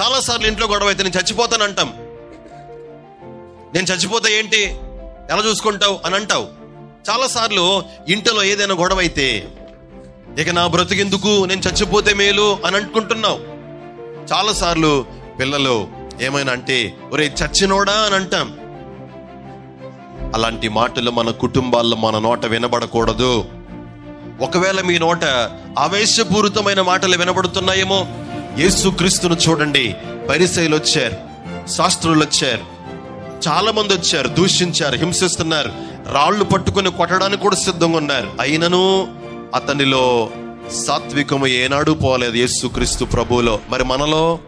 చాలాసార్లు ఇంట్లో గొడవ అయితే నేను చచ్చిపోతాను అంటాం. నేను చచ్చిపోతే ఏంటి? ఎలా చూసుకుంటావు? అని అంటావు. చాలాసార్లు ఇంటిలో ఏదైనా గొడవ అయితే ఇక నా బ్రతికెందుకు? నేను చచ్చిపోతే మేలు? అని అనుకుంటున్నావు చాలాసార్లు పిల్లలు ఏమైనా అంటే ఒరే చచ్చినోడా? అని అంటాం. అలాంటి మాటలు మన కుటుంబాల్లో మన నోట వినబడకూడదు. ఒకవేళ మీ నోట ఆవేశపూరితమైన మాటలు వినబడుతున్నాయేమో యేసుక్రీస్తును చూడండి. పరిసైలు వచ్చారు. శాస్త్రులు వచ్చారు. చాలా మంది వచ్చారు. దూషించారు. హింసిస్తున్నారు. రాళ్ళు పట్టుకుని కొట్టడానికి కూడా సిద్ధంగా ఉన్నారు. అయినను అతనిలో సాత్వికము ఏనాడు పోలేదు యేసుక్రీస్తు ప్రభువులో. మరి మనలో